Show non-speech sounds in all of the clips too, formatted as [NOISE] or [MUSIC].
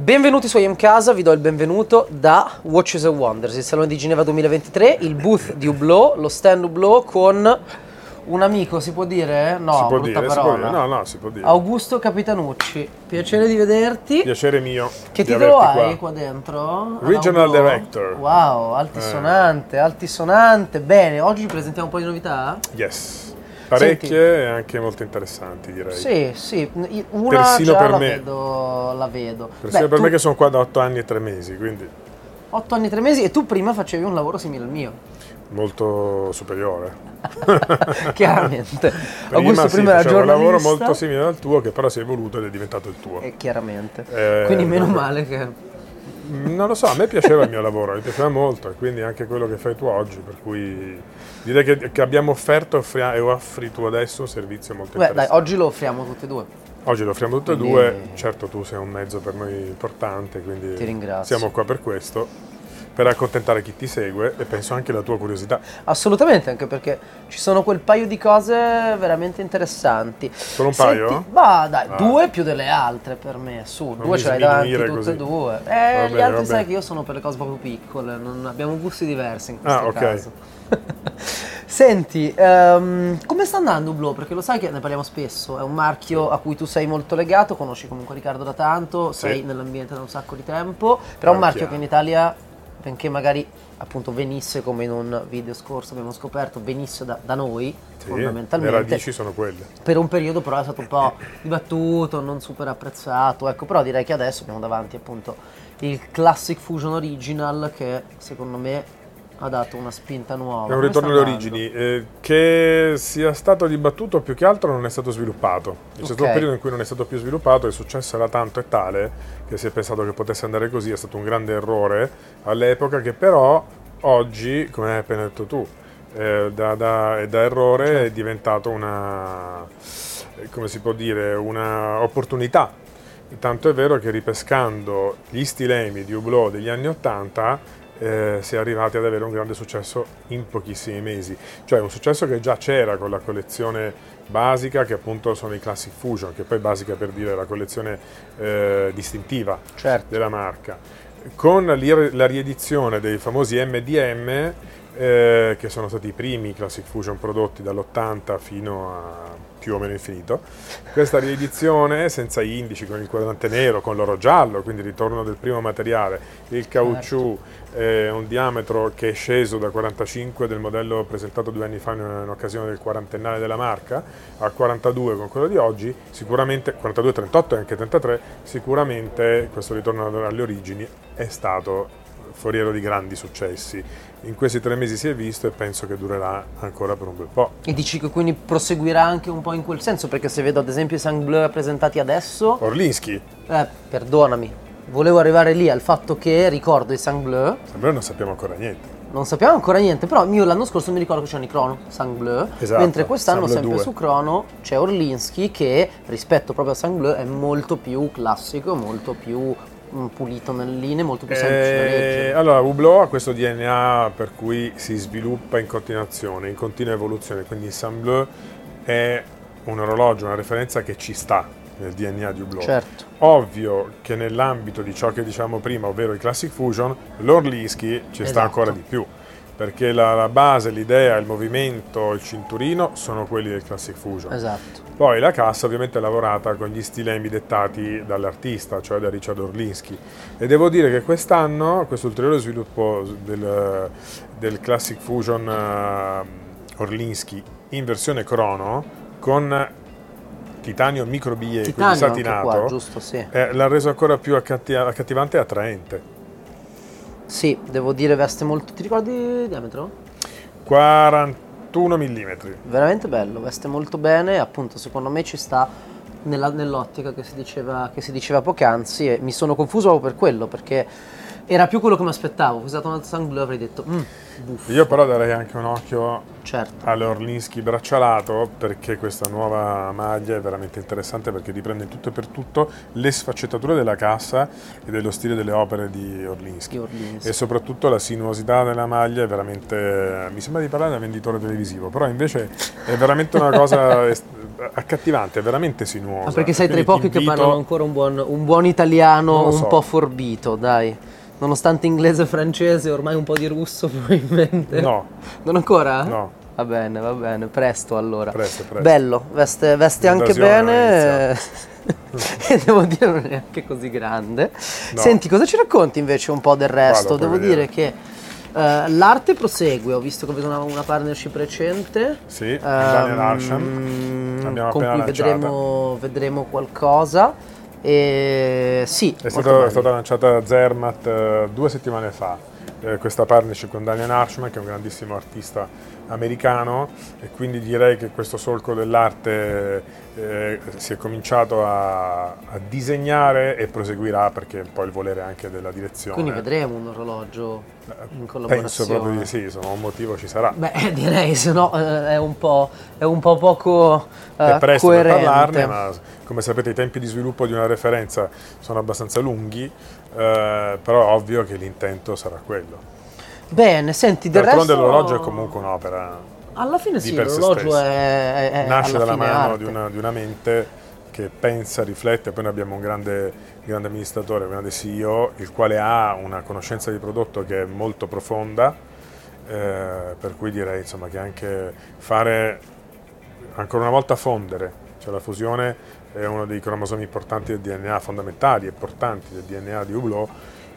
Benvenuti su IM Casa, vi do il benvenuto da Watches and Wonders, il salone di Ginevra 2023, il booth di Hublot, lo stand Hublot con un amico, si può dire? No, si può brutta dire, si può dire. No, no, si può dire. Augusto Capitanucci, piacere di vederti. Piacere mio. Che titolo hai qua. qua, dentro? Regional Hublot? Director. Wow, altisonante, altisonante. Bene, oggi ci presentiamo un po' di novità? Yes. Parecchie e anche molto interessanti, direi. Sì, sì, una Persino per la me. vedo, la vedo. Persino Beh, per tu- me che sono qua da 8 anni e 3 mesi, quindi 8 anni e 3 mesi e tu prima facevi un lavoro simile al mio. molto superiore. [LAUGHS] chiaramente. Prima, Augusto sì, prima era facevo un giornalista. lavoro molto simile al tuo che però si è evoluto ed è diventato il tuo. E chiaramente. Eh, Quindi meno male che... Non lo so, a me piaceva il mio lavoro, mi piaceva molto e quindi anche quello che fai tu oggi, per cui direi che, che abbiamo offerto offria- e offri tu adesso un servizio molto Beh, dai, interessante. oggi lo offriamo tutti e due. Oggi lo offriamo tutte e due, certo tu sei un mezzo per noi importante, quindi Ti ringrazio. siamo qua per questo, per accontentare chi ti segue e penso anche la tua curiosità. Assolutamente, anche perché ci sono quel paio di cose veramente interessanti. Solo un Senti, paio? Ma dai, Ah. due più delle altre per me, su, due mi ce l'hai davanti tutte e così. due. Eh, Va gli altri sai che io sono per le cose proprio piccole, non abbiamo gusti diversi in questo Ah, ok. caso. [LAUGHS] Senti, ehm, come sta andando Blo? Perché lo sai che ne parliamo spesso, è un marchio a cui tu sei molto legato, conosci comunque Riccardo da tanto, Sì. sei nell'ambiente da un sacco di tempo, però è un marchio che in Italia, benché magari appunto venisse come in un video scorso abbiamo scoperto, venisse da, da noi Sì, le fondamentalmente, radici sono quelle. per un periodo però è stato un po' dibattuto, non super apprezzato, ecco, però direi che adesso abbiamo davanti appunto il Classic Fusion Original che secondo me ha dato una spinta nuova. È un ritorno alle origini, eh, che sia stato dibattuto più che altro non è stato sviluppato. C'è stato Ok. un periodo in cui non è stato più sviluppato, il successo era tanto e tale che si è pensato che potesse andare così, è stato un grande errore all'epoca che però oggi, come hai appena detto tu, eh, da, da- da errore Certo. è diventato una, come si può dire, una opportunità. Tanto è vero che ripescando gli stilemi di Hublot degli anni 80 eh, si è arrivati ad avere un grande successo in pochissimi mesi. Cioè un successo che già c'era con la collezione basica, che appunto sono i Classic Fusion, che poi è basica per dire la collezione eh, distintiva Certo. della marca. Con la riedizione dei famosi MDM, eh, che sono stati i primi Classic Fusion prodotti dall'80 fino a più o meno infinito, questa riedizione senza indici, con il quadrante nero, con l'oro giallo, quindi ritorno del primo materiale, il caucciù, eh, un diametro che è sceso da 45 del modello presentato due anni fa in, in occasione del quarantennale della marca a 42 con quello di oggi, sicuramente 42, 38 e anche 33, sicuramente questo ritorno alle origini è stato foriero di grandi successi. In questi tre mesi si è visto e penso che durerà ancora per un bel po'. E dici che quindi proseguirà anche un po' in quel senso, perché se vedo ad esempio i Sang Bleu presentati adesso, Orlinsky, eh, perdonami, volevo arrivare lì al fatto che ricordo i Sang Bleu, noi non sappiamo ancora niente. non sappiamo ancora niente, però io l'anno scorso mi ricordo che c'erano i Chrono Sang Bleu, Esatto, mentre quest'anno Sang Bleu sempre 2. su Chrono c'è Orlinsky che rispetto proprio a Sang Bleu è molto più classico, molto più pulito nelle linee, molto più semplice da Eh, leggere. allora, Hublot ha questo DNA per cui si sviluppa in continuazione, in continua evoluzione, quindi Saint Bleu è un orologio, una referenza che ci sta nel DNA di Hublot. Certo. Ovvio che nell'ambito di ciò che dicevamo prima, ovvero il Classic Fusion, l'Orlinsky ci sta Esatto. ancora di più, perché la, la base, l'idea, il movimento, il cinturino sono quelli del Classic Fusion. Esatto. Poi la cassa ovviamente è lavorata con gli stilemi dettati dall'artista, cioè da Richard Orlinsky. E devo dire che quest'anno questo ulteriore sviluppo del, del Classic Fusion eh, Orlinsky in versione crono con titanio anche satinato qua, giusto, sì. eh, l'ha reso ancora più accatti- accattivante e attraente. Sì, devo dire veste molto... Ti ricordi il diametro? 41 mm. Veramente bello, veste molto bene, appunto secondo me ci sta nella- nell'ottica che si, diceva, che si diceva poc'anzi e mi sono confuso proprio per quello, perché Era più quello che mi aspettavo. Ho usato un altro sangue avrei detto, mm, buffo. Io però darei anche un occhio Certo. all'Orlinski braccialato perché questa nuova maglia è veramente interessante perché riprende tutto e per tutto le sfaccettature della cassa e dello stile delle opere di Orlinski. E soprattutto la sinuosità della maglia è veramente. Mi sembra di parlare da venditore televisivo, però invece è veramente una cosa [LAUGHS] accattivante, è veramente sinuosa. Ma perché sei tra i pochi che parlano ancora un buon, un buon italiano lo un so. po' forbito, dai. Nonostante inglese e francese, ormai un po' di russo [LAUGHS] probabilmente. No, Non ancora? no. Va bene, va bene, presto allora. Presto, presto. Bello, veste, veste anche bene. [LAUGHS] e devo dire non è neanche così grande. No. Senti, cosa ci racconti invece un po' del resto? Vado, devo dire che eh, l'arte prosegue, ho visto che avete una, una partnership recente. Sì, con Daniel Arsham. Abbiamo con cui lanciata. vedremo, vedremo qualcosa. E sì, È, stato- è stata lanciata Zermatt eh, due settimane fa, eh, questa partnership con Daniel Arshman, che è un grandissimo artista americano, e quindi direi che questo solco dell'arte eh, si è cominciato a, a disegnare e proseguirà perché poi il volere anche della direzione. Quindi vedremo un orologio in Penso collaborazione. proprio di sì, insomma, un motivo ci sarà. Beh, [LAUGHS] direi, se no eh, è, un po', è un po' poco eh, È presto per coerente. parlarne, ma come sapete i tempi di sviluppo di una referenza sono abbastanza lunghi, eh, però è ovvio che l'intento sarà quello. Bene, senti, del D'altronde resto... l'orologio è comunque un'opera Alla fine di sì, per l'orologio è, è- nasce alla dalla mano di una, di una mente che pensa, riflette, poi noi abbiamo un grande, grande amministratore, un grande CEO, il quale ha una conoscenza di prodotto che è molto profonda, eh, per cui direi insomma, che anche fare, ancora una volta fondere, cioè la fusione è uno dei cromosomi importanti del DNA, fondamentali e importanti del DNA di Hublot,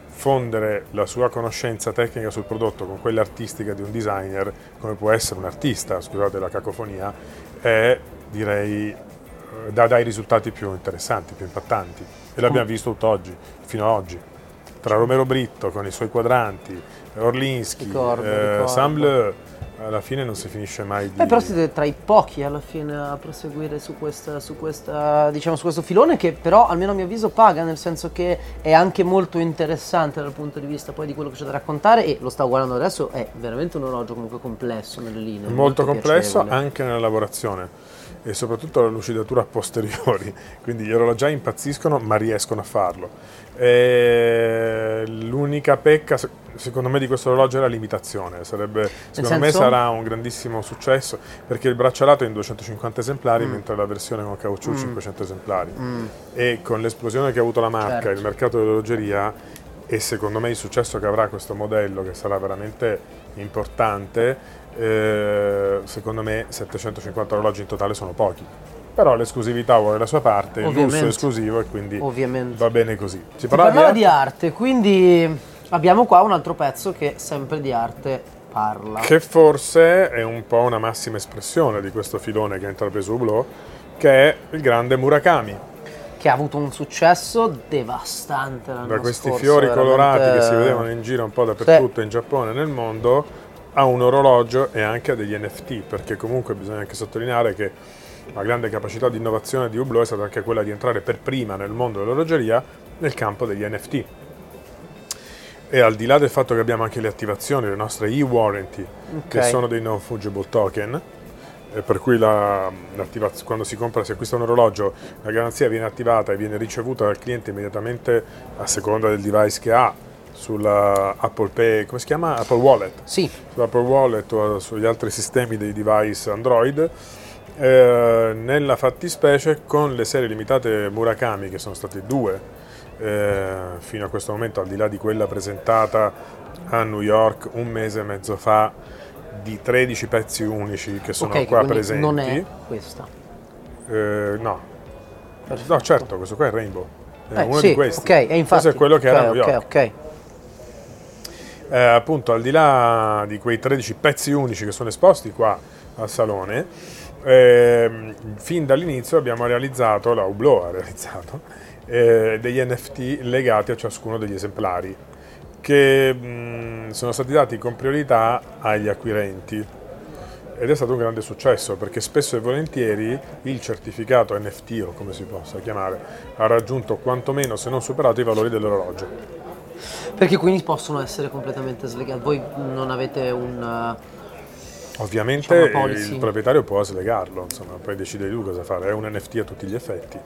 fondere la sua conoscenza tecnica sul prodotto con quella artistica di un designer, come può essere un artista, scusate la cacofonia, è direi eh, dà dai risultati più interessanti, più impattanti. E l'abbiamo visto tutt'oggi, fino ad oggi. Tra Romero Britto con i suoi quadranti, Orlinski, Ricordo, eh, ricordo. Sam Bleu, alla fine non si finisce mai di... Eh, però siete tra i pochi alla fine a proseguire su questa, su questa, diciamo, su questo filone che però almeno a mio avviso paga, nel senso che è anche molto interessante dal punto di vista poi di quello che c'è da raccontare e lo stavo guardando adesso, è veramente un orologio comunque complesso nelle linee. molto complesso piacevole. anche nella lavorazione e soprattutto la lucidatura a posteriori, [LAUGHS] quindi gli orologiai impazziscono ma riescono a farlo. E l'unica pecca secondo me di questo orologio è la limitazione, sarebbe, secondo me sarà un grandissimo successo perché il braccialato è in 250 esemplari Mm. mentre la versione con caucciù 500 esemplari e con l'esplosione che ha avuto la marca, Certo. il mercato dell'orologeria e secondo me il successo che avrà questo modello che sarà veramente importante, eh, secondo me 750 orologi in totale sono pochi. Però l'esclusività vuole la sua parte, il lusso è esclusivo e quindi Ovviamente. va bene così. Si Si parlava di arte, quindi abbiamo qua un altro pezzo che sempre di arte parla. che forse è un po' una massima espressione di questo filone che ha intrapreso Hublot, che è il grande Murakami. che ha avuto un successo devastante l'anno da questi scorso, fiori veramente- colorati che si vedevano in giro un po' dappertutto in Giappone e nel mondo a un orologio e anche a degli NFT perché comunque bisogna anche sottolineare che la grande capacità di innovazione di Hublot è stata anche quella di entrare per prima nel mondo dell'orologeria nel campo degli NFT e al di là del fatto che abbiamo anche le attivazioni, le nostre e-warranty che Ok. sono dei non fungible token e per cui la- quando si compra, si acquista un orologio, la garanzia viene attivata e viene ricevuta dal cliente immediatamente a seconda del device che ha sulla Apple Pay, come si chiama? Apple Wallet, Sì, sull'Apple Wallet o sugli altri sistemi dei device Android. Eh, nella fattispecie con le serie limitate Murakami, che sono state due eh, fino a questo momento, al di là di quella presentata a New York un mese e mezzo fa, di 13 pezzi unici che sono ok, che qua presenti. non è questa. Eh, no. Perfetto. no, certo, questo qua è Rainbow. È Eh, uno sì, di questi. ok, e infatti. Questo è quello che ok, era a New York. ok. Eh, appunto, al di là di quei 13 pezzi unici che sono esposti qua al salone, ehm, fin dall'inizio abbiamo realizzato, la Hublot ha realizzato, eh, degli NFT legati a ciascuno degli esemplari, che mh, sono stati dati con priorità agli acquirenti. Ed è stato un grande successo perché spesso e volentieri il certificato NFT o come si possa chiamare ha raggiunto quantomeno se non superato i valori dell'orologio. Perché quindi possono essere completamente slegati. Voi non avete un... Ovviamente Diciamo il proprietario può slegarlo, insomma, poi decide lui cosa fare, è un NFT a tutti gli effetti.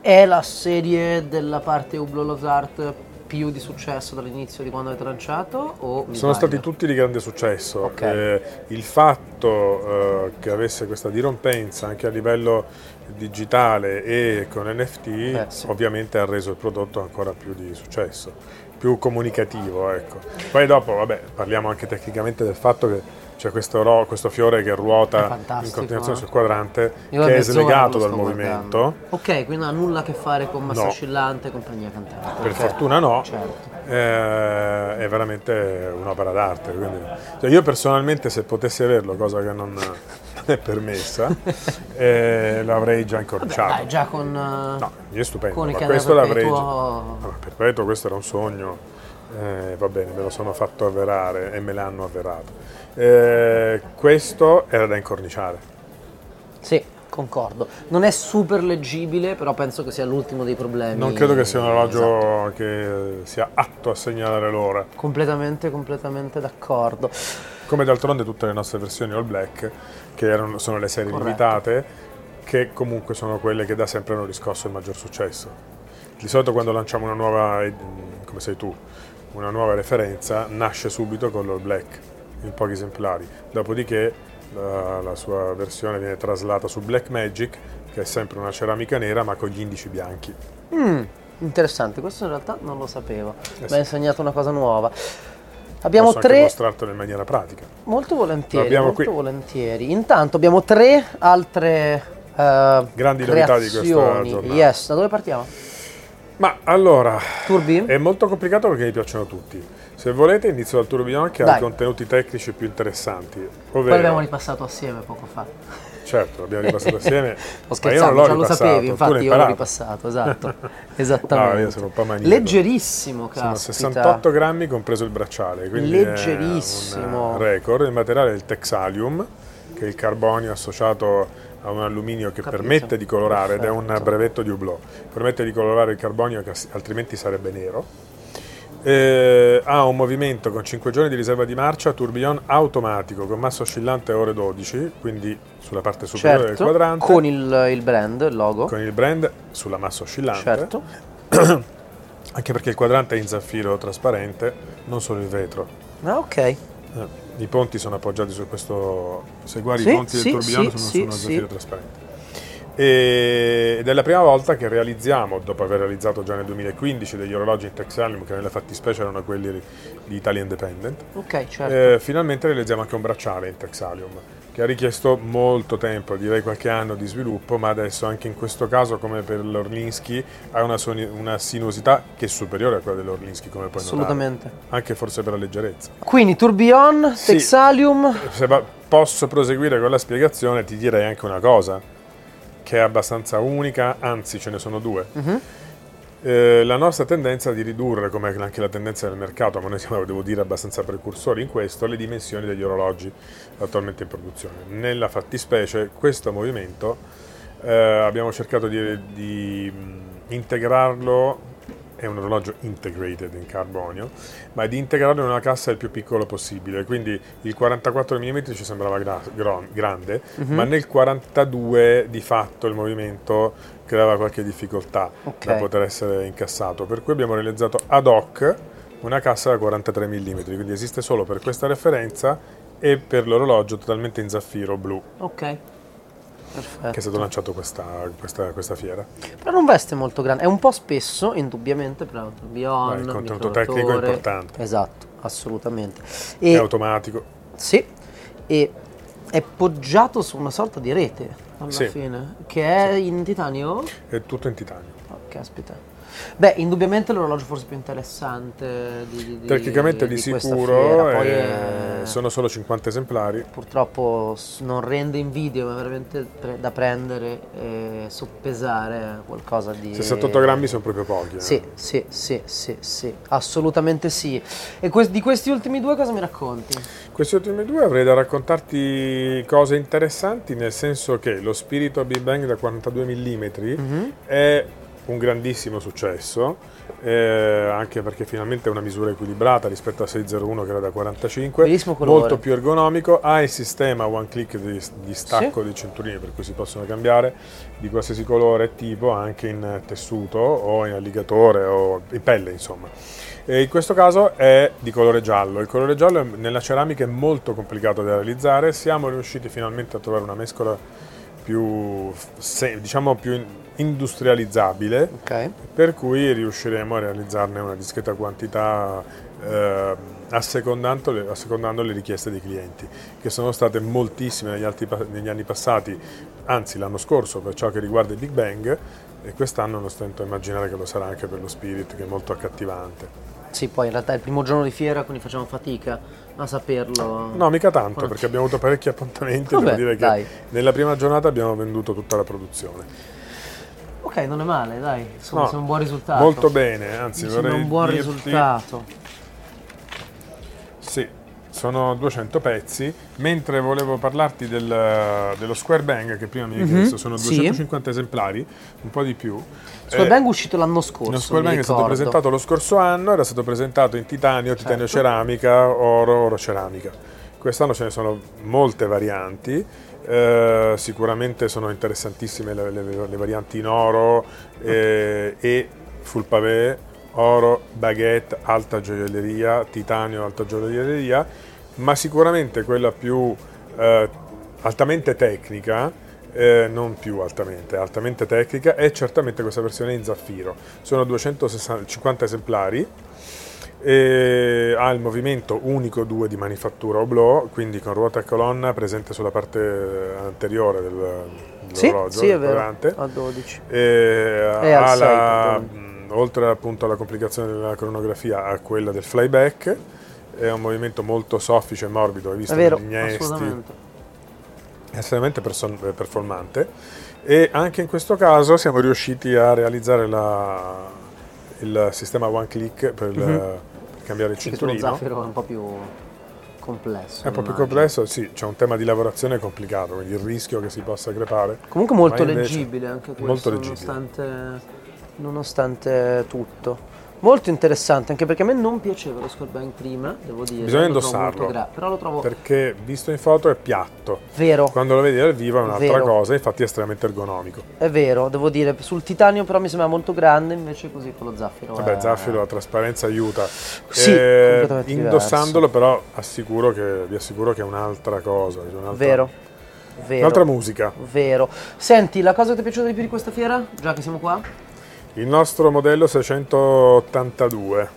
È la serie della parte Hublot Loves Art più di successo dall'inizio di quando avete lanciato? Sono sbaglio? stati tutti di grande successo. Ok. Eh, il fatto eh, che avesse questa dirompenza anche a livello digitale e con NFT Eh, sì. ovviamente ha reso il prodotto ancora più di successo, più comunicativo. Ecco. Poi dopo, vabbè, parliamo anche tecnicamente del fatto che c'è questo, ro- questo fiore che ruota in continuazione eh. sul quadrante Io che è slegato dal movimento. guardando. Ok, quindi non ha nulla a che fare con massa No. oscillante e compagnia cantante. Per ok. fortuna no, Certo. Eh, è veramente un'opera d'arte. quindi- cioè io personalmente se potessi averlo, cosa che non è permessa, [LAUGHS] eh, l'avrei già incorciato. Dai, già con... eh, No, è stupendo, con ma questo l'avrei già... perpetuo- No, perpetuo, questo era un sogno, eh, va bene, me lo sono fatto avverare e me l'hanno avverato. Eh, questo era da incorniciare. Sì, concordo. Non è super leggibile, però penso che sia l'ultimo dei problemi. Non credo che sia un orologio Esatto. che sia atto a segnalare l'ora. Completamente, completamente d'accordo. Come d'altronde tutte le nostre versioni all black, che erano- sono le serie Corretto. limitate, che comunque sono quelle che da sempre hanno riscosso il maggior successo. Di solito quando lanciamo una nuova, come sei tu, una nuova referenza, nasce subito con l'all black, in pochi esemplari. Dopodiché la, la sua versione viene traslata su Black Magic, che è sempre una ceramica nera ma con gli indici bianchi. Mm, interessante, questo in realtà non lo sapevo. Eh Mi sì. hai insegnato una cosa nuova. Abbiamo Posso tre, mostrartelo in maniera pratica. molto volentieri, Abbiamo molto volentieri. Intanto abbiamo tre altre eh, Grandi novità di questa giornata. Yes, da dove partiamo? Ma allora, Turbi? È molto complicato perché mi piacciono tutti. Se volete inizio dal tourbillon che ha Dai. i contenuti tecnici più interessanti. Poi Ovvero, l'abbiamo ripassato assieme poco fa. certo, l'abbiamo ripassato [LAUGHS] assieme. Scherzando, l'ho già lo sapevi, infatti io l'ho ripassato, [LAUGHS] esatto. No, Esattamente. io sono un po' maniaco. Leggerissimo, Sono caspita. 68 grammi compreso il bracciale, quindi Leggerissimo. è un record. Il materiale è il Texalium, che è il carbonio associato a un alluminio che Capito. permette di colorare, ed è un Perfetto. brevetto di Hublot, permette di colorare il carbonio che altrimenti sarebbe nero. Eh, ha un movimento con 5 giorni di riserva di marcia, tourbillon automatico con massa oscillante ore 12, quindi sulla parte superiore del Certo, quadrante, con il, il brand, il logo. con il brand sulla massa oscillante. Certo. [CLEARS THROAT] Anche perché il quadrante è in zaffiro trasparente, non solo il vetro. Ah, ok. Eh, I ponti sono appoggiati su questo. Se guardi Sì, i ponti sì, del tourbillon sì, sono sì, su uno zaffiro trasparente. E- ed è la prima volta che realizziamo, dopo aver realizzato già nel 2015 degli orologi in Texalium, che nella fattispecie erano quelli di Italia Independent, Ok, certo. eh, finalmente realizziamo anche un bracciale in Texalium, che ha richiesto molto tempo, direi qualche anno di sviluppo, ma adesso anche in questo caso, come per l'Orlinsky, ha una, soni- una sinuosità che è superiore a quella dell'Orlinsky, come puoi Assolutamente. notare. Anche forse per la leggerezza. Quindi Tourbillon, Sì. Texalium. Se va- posso proseguire con la spiegazione, ti direi anche una cosa che è abbastanza unica, anzi ce ne sono due. Mhm. Eh, la nostra tendenza di ridurre, come anche la tendenza del mercato, ma noi siamo, devo dire, abbastanza precursori in questo, le dimensioni degli orologi attualmente in produzione. Nella fattispecie, questo movimento eh, abbiamo cercato di, di, integrarlo, è un orologio integrated in carbonio, ma di integrarlo in una cassa il più piccolo possibile. Quindi il 44 mm ci sembrava gra- gron- grande, Mhm. ma nel 42 di fatto il movimento creava qualche difficoltà Ok. da poter essere incassato. Per cui abbiamo realizzato ad hoc una cassa da 43 mm, quindi esiste solo per questa referenza e per l'orologio totalmente in zaffiro blu Ok. Perfetto. che è stato lanciato questa, questa, questa fiera. Però non veste molto grande, è un po' spesso, indubbiamente, però Beh, il contenuto tecnico è importante. Esatto, assolutamente. È E, automatico. sì, e è poggiato su una sorta di rete, alla Sì. fine, che è in titanio? È tutto in titanio. Oh, caspita. Beh, indubbiamente l'orologio forse più interessante di, di, di- Tecnicamente di, questa sicuro eh, è- sono solo 50 esemplari. purtroppo non rende in video, ma veramente pre- da prendere e soppesare qualcosa di... 68 grammi sono proprio pochi. eh. Sì, sì, sì, sì, sì, assolutamente sì. E que- di questi ultimi due cosa mi racconti? Questi ultimi due avrei da raccontarti cose interessanti, nel senso che lo spirito Big Bang da 42 mm Mhm. è un grandissimo successo, eh, anche perché finalmente è una misura equilibrata rispetto a 601 che era da 45, Bellissimo colore. molto più ergonomico, ha il sistema one click di, di stacco dei cinturini per cui si possono cambiare di qualsiasi colore e tipo anche in tessuto o in alligatore o in pelle insomma. E in questo caso è di colore giallo, il colore giallo nella ceramica è molto complicato da realizzare, siamo riusciti finalmente a trovare una mescola più, diciamo più industrializzabile, Ok. per cui riusciremo a realizzarne una discreta quantità eh, assecondando, le, assecondando le richieste dei clienti, che sono state moltissime negli, altri negli anni passati, anzi l'anno scorso per ciò che riguarda il Big Bang e quest'anno non stento a immaginare che lo sarà anche per lo Spirit, che è molto accattivante. Sì, poi in realtà è il primo giorno di fiera, quindi facciamo fatica a saperlo. No, mica tanto, Quanti? perché abbiamo avuto parecchi appuntamenti, Vabbè, devo dire che dai. nella prima giornata abbiamo venduto tutta la produzione. Ok, non è male, dai. Insomma, No, un buon risultato. Molto bene, anzi vorrei un buon dirti- risultato. Sì, sono 200 pezzi, mentre volevo parlarti del- dello Square Bang che prima mi hai Mhm, chiesto, sono sì. 250 esemplari, un po' di più. Square Eh, Bang è uscito l'anno scorso. Lo Square Bang è stato ricordo. presentato lo scorso anno, era stato presentato in titanio, titanio Certo. ceramica, oro, oro ceramica. Quest'anno ce ne sono molte varianti, eh, sicuramente sono interessantissime le, le- le varianti in oro eh, e full pavé, oro, baguette, alta gioielleria, titanio, alta gioielleria, ma sicuramente quella più eh, altamente tecnica eh, non più altamente, altamente tecnica, è certamente questa versione in zaffiro. Sono 250 esemplari, e ha il movimento unico 2 di manifattura oblò, quindi con ruota e colonna presente sulla parte anteriore del, Sì, dell'orologio, sì, è del quadrante. A 12. E E ha la- oltre appunto alla complicazione della cronografia, ha quella del flyback. È un movimento molto soffice e morbido, hai visto È vero, estremamente performante e anche in questo caso siamo riusciti a realizzare la- il sistema one click per, il- Mhm. Cambiare il Sì, che sullo cinturino. zaffiro è un po' più complesso. È un po' più immagino. complesso, sì, c'è un tema di lavorazione complicato, quindi il rischio che si possa crepare. Comunque molto leggibile anche questo, molto leggibile. Nonostante, nonostante tutto. Molto interessante, anche perché a me non piaceva lo Square Bang prima, devo dire. Bisogna indossarlo. gra- però lo trovo Perché visto in foto è piatto, vero, quando lo vedi dal vivo è un'altra Vero. cosa, infatti è estremamente ergonomico. è vero, devo dire. Sul titanio però mi sembra molto grande, invece così con lo zaffiro. Vabbè, è- Zaffiro la trasparenza aiuta. Sì, Eh, indossandolo però assicuro che, vi assicuro che è un'altra cosa. è un'altra- Vero, vero. Un'altra musica. Vero. Senti, la cosa che ti è piaciuta di più di questa fiera? Già che siamo qua? Il nostro modello 682.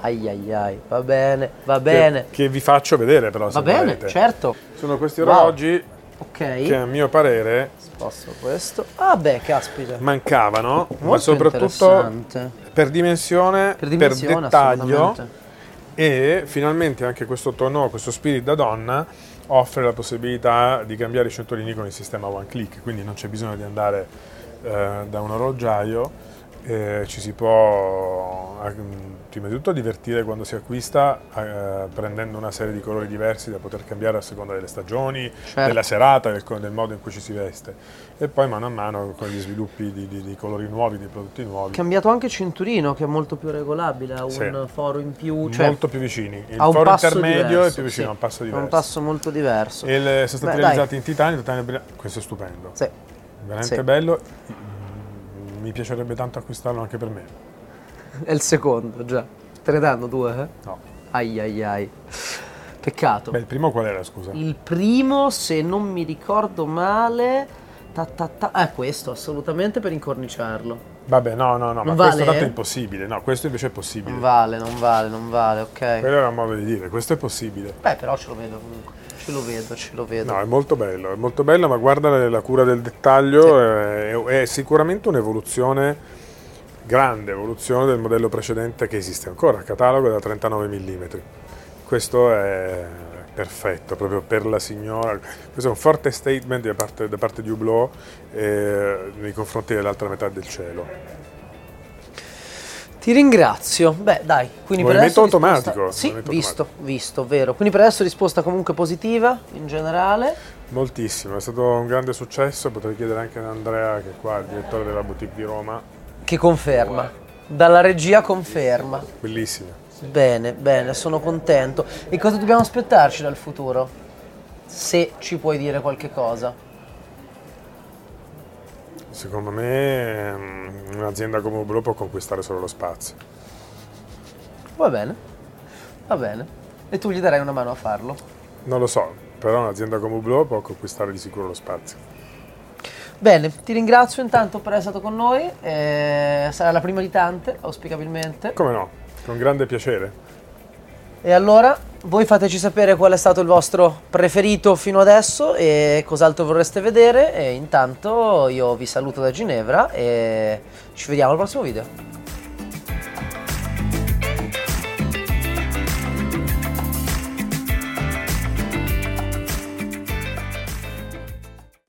Ai ai ai, va bene, va bene. Che, che vi faccio vedere però Va bene, volete. certo. Sono questi Wow. orologi Ok. che a mio parere Sposto questo. Ah beh, caspita. mancavano, ma Molto soprattutto interessante. per dimensione, Per dimensione, dettaglio assolutamente. e finalmente anche questo tono, questo spirit da donna offre la possibilità di cambiare i cinturini con il sistema one click, quindi non c'è bisogno di andare eh, da un orologiaio, eh, ci si può eh, prima di tutto divertire quando si acquista eh, prendendo una serie di colori diversi da poter cambiare a seconda delle stagioni, Certo. della serata, del, del modo in cui ci si veste e poi mano a mano con gli sviluppi di, di- di colori nuovi, di prodotti nuovi. Cambiato anche cinturino che è molto più regolabile, ha un Sì. foro in più, cioè molto più vicini. Il foro intermedio è diverso, più vicino, sì. a un passo È diverso. un passo molto diverso. E le- sono stati Beh, realizzati dai. in titanio, titanio bri- questo è stupendo. Sì. Veramente Sì. bello. Mi piacerebbe tanto acquistarlo anche per me. È il secondo, già. Te ne danno due, eh? No. Ai ai ai. Peccato. Beh, il primo qual era, scusa? Il primo, se non mi ricordo male, ta ta ta, è questo, assolutamente per incorniciarlo. Vabbè, no, no, no, ma Non questo vale, tanto è eh? impossibile. No, questo invece è possibile. Non vale, non vale, non vale, ok. Quello era un modo di dire, questo è possibile. Beh, però ce lo vedo comunque. Ce lo vedo, ce lo vedo. No, è molto bello, è molto bello, ma guarda la, la cura del dettaglio, è, è sicuramente un'evoluzione, grande evoluzione del modello precedente che esiste ancora, catalogo da 39 mm. Questo è perfetto, proprio per la signora. Questo è un forte statement da parte, da parte di Hublot eh, nei confronti dell'altra metà del cielo. Ti ringrazio. Beh, dai, quindi per Movimento adesso risposta- automatico, Sì, movimento visto, visto, vero. Quindi per adesso risposta comunque positiva in generale. Moltissimo, è stato un grande successo, potrei chiedere anche ad Andrea, che è qua, il direttore della boutique di Roma, Che conferma. Dalla regia conferma. Bene, bene, sono contento. E cosa dobbiamo aspettarci dal futuro? Se ci puoi dire qualche cosa. Secondo me mm, un'azienda come Hublot può conquistare solo lo spazio. Va bene, va bene. E tu gli darai una mano a farlo? Non lo so, però un'azienda come Hublot può conquistare di sicuro lo spazio. Bene, ti ringrazio intanto per essere stato con noi. eh, sarà la prima di tante, auspicabilmente. Come no? Con grande piacere. E allora voi fateci sapere qual è stato il vostro preferito fino adesso e cos'altro vorreste vedere. E intanto io vi saluto da Ginevra e ci vediamo al prossimo video.